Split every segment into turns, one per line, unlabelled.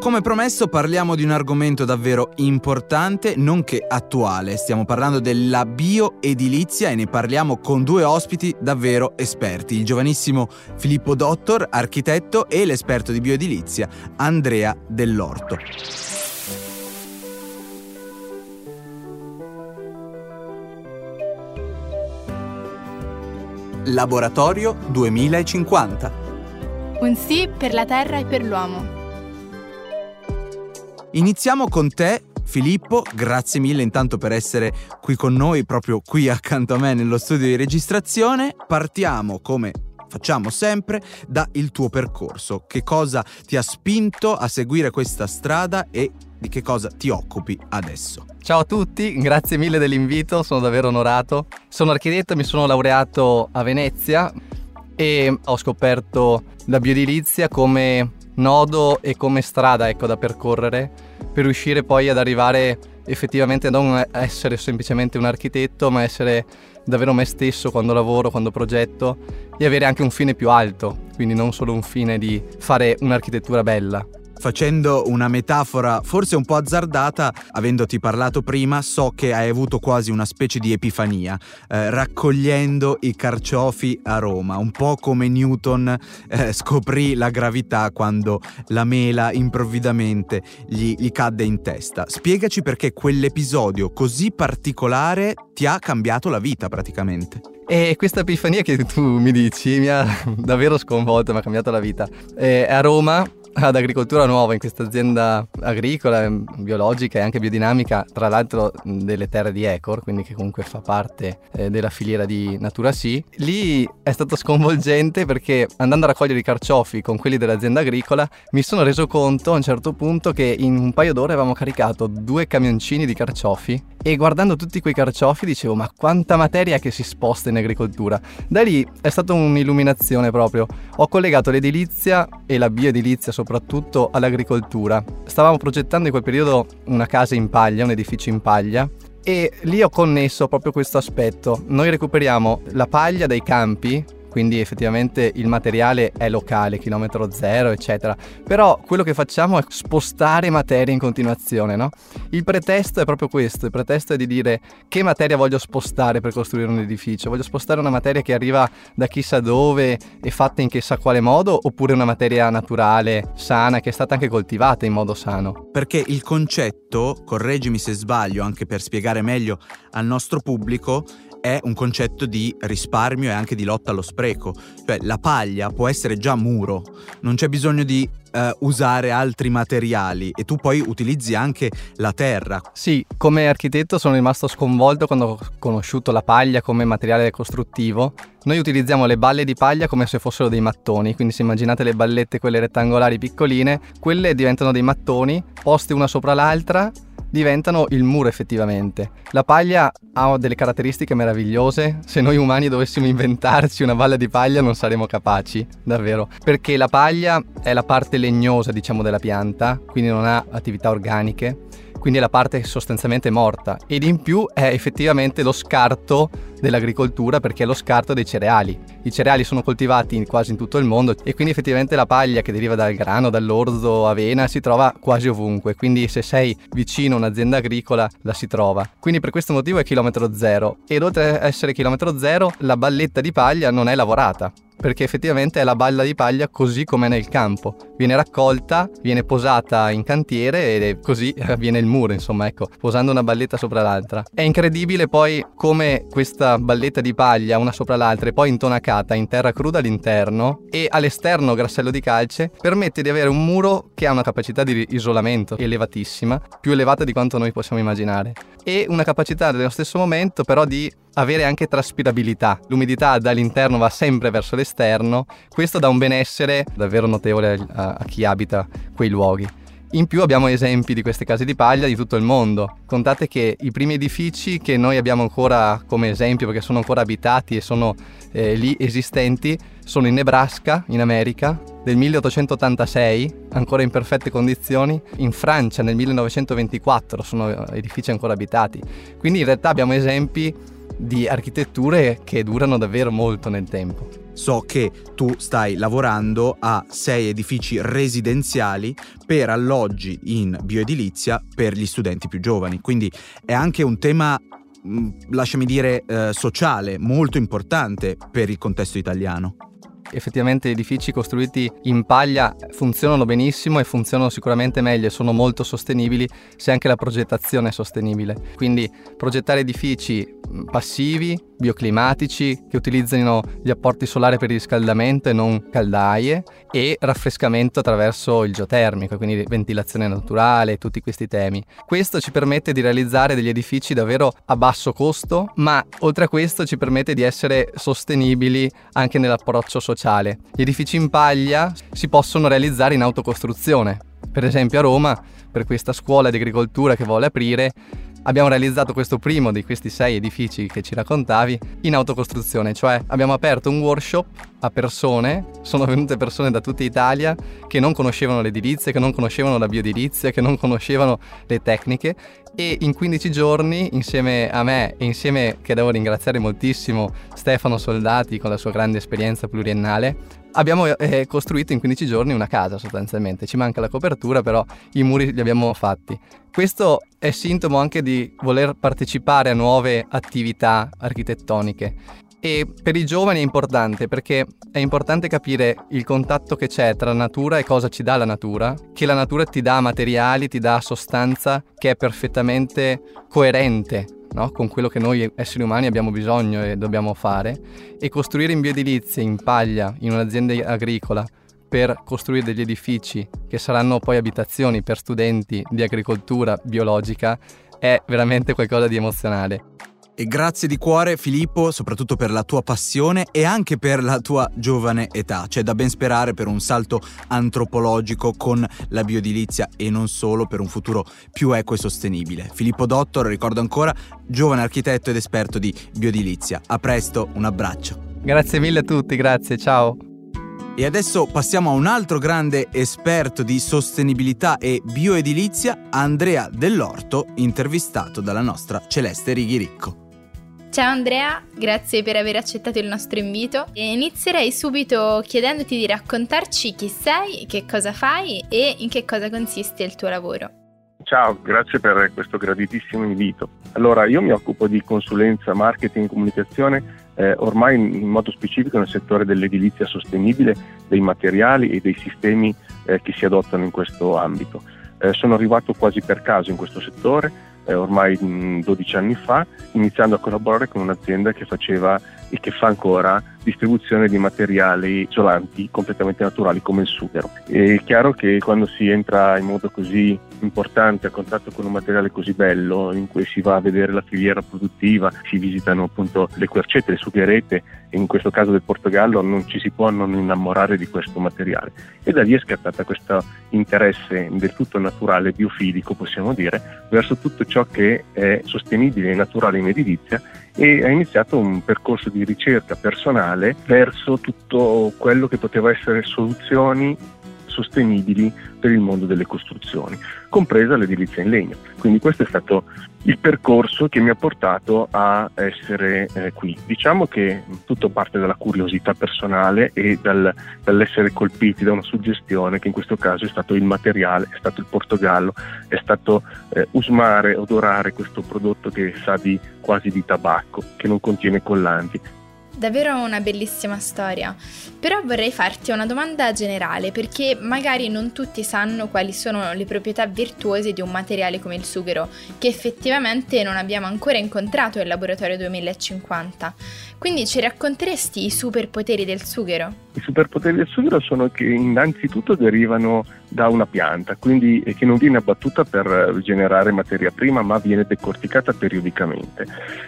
Come promesso parliamo di un argomento davvero importante, nonché attuale. Stiamo parlando della bioedilizia e ne parliamo con due ospiti davvero esperti, il giovanissimo Filippo Dottor, architetto, e l'esperto di bioedilizia Andrea Dell'Orto. Laboratorio 2050.
Un sì per la Terra e per l'uomo.
Iniziamo con te, Filippo, grazie mille intanto per essere qui con noi, proprio qui accanto a me nello studio di registrazione. Partiamo come facciamo sempre dal tuo percorso. Che cosa ti ha spinto a seguire questa strada e di che cosa ti occupi adesso?
Ciao a tutti, grazie mille dell'invito, sono davvero onorato. Sono architetto, mi sono laureato a Venezia e ho scoperto la bioedilizia come nodo e come strada ecco, da percorrere per riuscire poi ad arrivare effettivamente a non essere semplicemente un architetto, ma essere davvero me stesso quando lavoro, quando progetto e avere anche un fine più alto, quindi non solo un fine di fare un'architettura bella
facendo una metafora forse un po' azzardata, avendoti parlato prima, so che hai avuto quasi una specie di epifania, eh, raccogliendo i carciofi a Roma, un po' come Newton eh, scoprì la gravità quando la mela improvvidamente gli, gli cadde in testa. Spiegaci perché quell'episodio così particolare ti ha cambiato la vita praticamente.
E questa epifania che tu mi dici mi ha davvero sconvolto, mi ha cambiato la vita. Eh, a Roma ad agricoltura nuova in questa azienda agricola, mm, biologica e anche biodinamica, tra l'altro delle terre di Ecor, quindi che comunque fa parte eh, della filiera di Natura Sì. Lì è stato sconvolgente perché andando a raccogliere i carciofi con quelli dell'azienda agricola mi sono reso conto a un certo punto che in un paio d'ore avevamo caricato due camioncini di carciofi e guardando tutti quei carciofi dicevo ma quanta materia che si sposta in agricoltura. Da lì è stata un'illuminazione proprio. Ho collegato l'edilizia e la bioedilizia soprattutto all'agricoltura. Stavamo progettando in quel periodo una casa in paglia, un edificio in paglia e lì ho connesso proprio questo aspetto. Noi recuperiamo la paglia dai campi quindi effettivamente il materiale è locale, chilometro zero, eccetera. Però quello che facciamo è spostare materia in continuazione, no? Il pretesto è proprio questo, il pretesto è di dire che materia voglio spostare per costruire un edificio, voglio spostare una materia che arriva da chissà dove e fatta in chissà quale modo, oppure una materia naturale, sana, che è stata anche coltivata in modo sano.
Perché il concetto, correggimi se sbaglio, anche per spiegare meglio al nostro pubblico, è un concetto di risparmio e anche di lotta allo spreco. Cioè la paglia può essere già muro, non c'è bisogno di uh, usare altri materiali e tu poi utilizzi anche la terra.
Sì, come architetto sono rimasto sconvolto quando ho conosciuto la paglia come materiale costruttivo. Noi utilizziamo le balle di paglia come se fossero dei mattoni, quindi se immaginate le ballette quelle rettangolari piccoline, quelle diventano dei mattoni poste una sopra l'altra diventano il muro effettivamente. La paglia ha delle caratteristiche meravigliose, se noi umani dovessimo inventarci una balla di paglia non saremmo capaci, davvero, perché la paglia è la parte legnosa diciamo della pianta, quindi non ha attività organiche quindi è la parte sostanzialmente morta ed in più è effettivamente lo scarto dell'agricoltura perché è lo scarto dei cereali. I cereali sono coltivati quasi in tutto il mondo e quindi effettivamente la paglia che deriva dal grano, dall'orzo, avena si trova quasi ovunque, quindi se sei vicino a un'azienda agricola la si trova. Quindi per questo motivo è chilometro zero ed oltre ad essere chilometro zero la balletta di paglia non è lavorata perché effettivamente è la balla di paglia così come nel campo. Viene raccolta, viene posata in cantiere e così avviene il muro, insomma, ecco, posando una balletta sopra l'altra. È incredibile poi come questa balletta di paglia una sopra l'altra e poi intonacata in terra cruda all'interno e all'esterno grassello di calce permette di avere un muro che ha una capacità di isolamento elevatissima, più elevata di quanto noi possiamo immaginare e una capacità nello stesso momento però di avere anche traspirabilità. L'umidità dall'interno va sempre verso l'esterno, questo dà un benessere davvero notevole a, a chi abita quei luoghi. In più abbiamo esempi di queste case di paglia di tutto il mondo. Contate che i primi edifici che noi abbiamo ancora come esempio, perché sono ancora abitati e sono eh, lì esistenti, sono in Nebraska, in America, del 1886, ancora in perfette condizioni, in Francia nel 1924 sono edifici ancora abitati. Quindi in realtà abbiamo esempi di architetture che durano davvero molto nel tempo.
So che tu stai lavorando a sei edifici residenziali per alloggi in bioedilizia per gli studenti più giovani, quindi è anche un tema mm, lasciami dire, eh, sociale molto importante per il contesto italiano
effettivamente edifici costruiti in paglia funzionano benissimo e funzionano sicuramente meglio e sono molto sostenibili se anche la progettazione è sostenibile. Quindi progettare edifici passivi, bioclimatici, che utilizzino gli apporti solari per il riscaldamento e non caldaie e raffrescamento attraverso il geotermico, quindi ventilazione naturale, tutti questi temi. Questo ci permette di realizzare degli edifici davvero a basso costo, ma oltre a questo ci permette di essere sostenibili anche nell'approccio sociale. Gli edifici in paglia si possono realizzare in autocostruzione. Per esempio a Roma, per questa scuola di agricoltura che vuole aprire, abbiamo realizzato questo primo di questi sei edifici che ci raccontavi in autocostruzione, cioè abbiamo aperto un workshop a persone, sono venute persone da tutta Italia che non conoscevano l'edilizia, che non conoscevano la bioedilizia, che non conoscevano le tecniche e in 15 giorni insieme a me e insieme, che devo ringraziare moltissimo, Stefano Soldati con la sua grande esperienza pluriennale, abbiamo eh, costruito in 15 giorni una casa sostanzialmente, ci manca la copertura però i muri li abbiamo fatti. Questo è sintomo anche di voler partecipare a nuove attività architettoniche e per i giovani è importante perché è importante capire il contatto che c'è tra natura e cosa ci dà la natura, che la natura ti dà materiali, ti dà sostanza che è perfettamente coerente no? con quello che noi esseri umani abbiamo bisogno e dobbiamo fare e costruire in bioedilizia, in paglia, in un'azienda agricola per costruire degli edifici che saranno poi abitazioni per studenti di agricoltura biologica è veramente qualcosa di emozionale.
E grazie di cuore Filippo, soprattutto per la tua passione e anche per la tua giovane età. C'è da ben sperare per un salto antropologico con la biodilizia e non solo per un futuro più equo e sostenibile. Filippo Dottor, ricordo ancora, giovane architetto ed esperto di biodilizia. A presto, un abbraccio.
Grazie mille a tutti, grazie, ciao.
E adesso passiamo a un altro grande esperto di sostenibilità e bioedilizia, Andrea Dell'Orto, intervistato dalla nostra Celeste Righiricco.
Ciao Andrea, grazie per aver accettato il nostro invito e inizierei subito chiedendoti di raccontarci chi sei, che cosa fai e in che cosa consiste il tuo lavoro.
Ciao, grazie per questo graditissimo invito. Allora, io mi occupo di consulenza, marketing e comunicazione eh, ormai in modo specifico nel settore dell'edilizia sostenibile, dei materiali e dei sistemi eh, che si adottano in questo ambito. Eh, sono arrivato quasi per caso in questo settore eh, ormai 12 anni fa, iniziando a collaborare con un'azienda che faceva e che fa ancora distribuzione di materiali isolanti completamente naturali come il sughero. È chiaro che quando si entra in modo così importante a contatto con un materiale così bello in cui si va a vedere la filiera produttiva, si visitano appunto le quercette, le sugherette e in questo caso del Portogallo non ci si può non innamorare di questo materiale e da lì è scattata questo interesse del tutto naturale, biofilico possiamo dire, verso tutto ciò che è sostenibile e naturale in edilizia e ha iniziato un percorso di ricerca personale verso tutto quello che poteva essere soluzioni sostenibili per il mondo delle costruzioni, compresa l'edilizia in legno. Quindi questo è stato il percorso che mi ha portato a essere eh, qui. Diciamo che tutto parte dalla curiosità personale e dal, dall'essere colpiti da una suggestione che in questo caso è stato il materiale, è stato il Portogallo, è stato eh, usmare, odorare questo prodotto che sa di quasi di tabacco, che non contiene collanti,
Davvero una bellissima storia. Però vorrei farti una domanda generale perché magari non tutti sanno quali sono le proprietà virtuose di un materiale come il sughero, che effettivamente non abbiamo ancora incontrato nel laboratorio 2050. Quindi ci racconteresti i superpoteri del sughero?
I superpoteri del sughero sono che innanzitutto derivano da una pianta, quindi che non viene abbattuta per generare materia prima, ma viene decorticata periodicamente.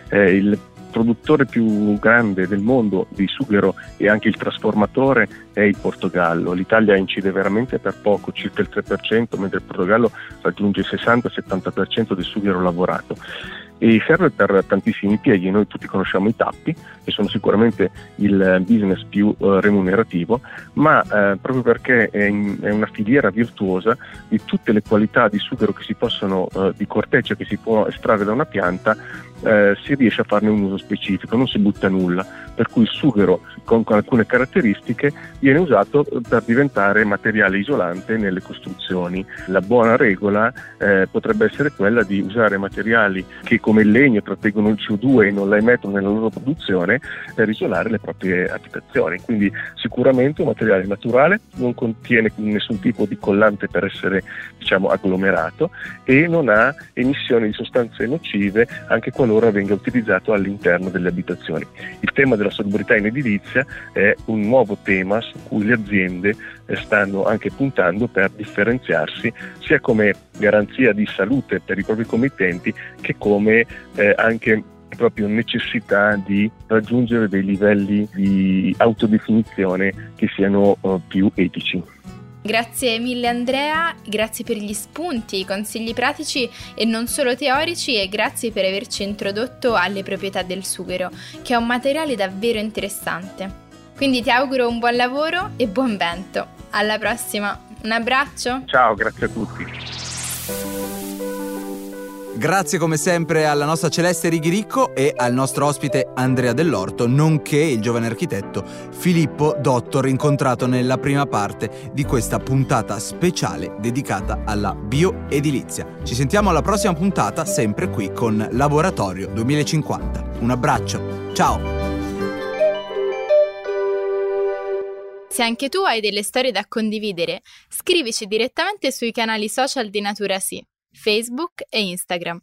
Eh, il produttore più grande del mondo di sughero e anche il trasformatore è il Portogallo. L'Italia incide veramente per poco, circa il 3%, mentre il Portogallo raggiunge il 60-70% del sughero lavorato e serve per tantissimi impieghi. Noi tutti conosciamo i tappi, che sono sicuramente il business più uh, remunerativo, ma uh, proprio perché è, in, è, una filiera virtuosa di tutte le qualità di sughero che si possono, uh, di corteccia che si può estrarre da una pianta, eh, si riesce a farne un uso specifico, non si butta nulla, per cui il sughero con, con, alcune caratteristiche viene usato per diventare materiale isolante nelle costruzioni. La buona regola eh, potrebbe essere quella di usare materiali che come il legno trattengono il CO2 e non la emettono nella loro produzione per isolare le proprie abitazioni. Quindi sicuramente un materiale naturale, non contiene nessun tipo di collante per essere diciamo, agglomerato e non ha emissioni di sostanze nocive anche qualora venga utilizzato all'interno delle abitazioni. Il tema della salubrità in edilizia è un nuovo tema su cui le aziende eh, stanno anche puntando per differenziarsi sia come garanzia di salute per i propri committenti che come eh, anche proprio necessità di raggiungere dei livelli di autodefinizione che siano uh, più etici.
Grazie mille Andrea, grazie per gli spunti, i consigli pratici e non solo teorici e grazie per averci introdotto alle proprietà del sughero, che è un materiale davvero interessante. Quindi ti auguro un buon lavoro e buon vento. Alla prossima, un abbraccio.
Ciao, grazie a tutti.
Grazie come sempre alla nostra Celeste Righiricco e al nostro ospite Andrea Dell'Orto, nonché il giovane architetto Filippo Dottor, incontrato nella prima parte di questa puntata speciale dedicata alla bioedilizia. Ci sentiamo alla prossima puntata, sempre qui con Laboratorio 2050. Un abbraccio, ciao!
Se anche tu hai delle storie da condividere, scrivici direttamente sui canali social di Natura Sì Facebook e Instagram.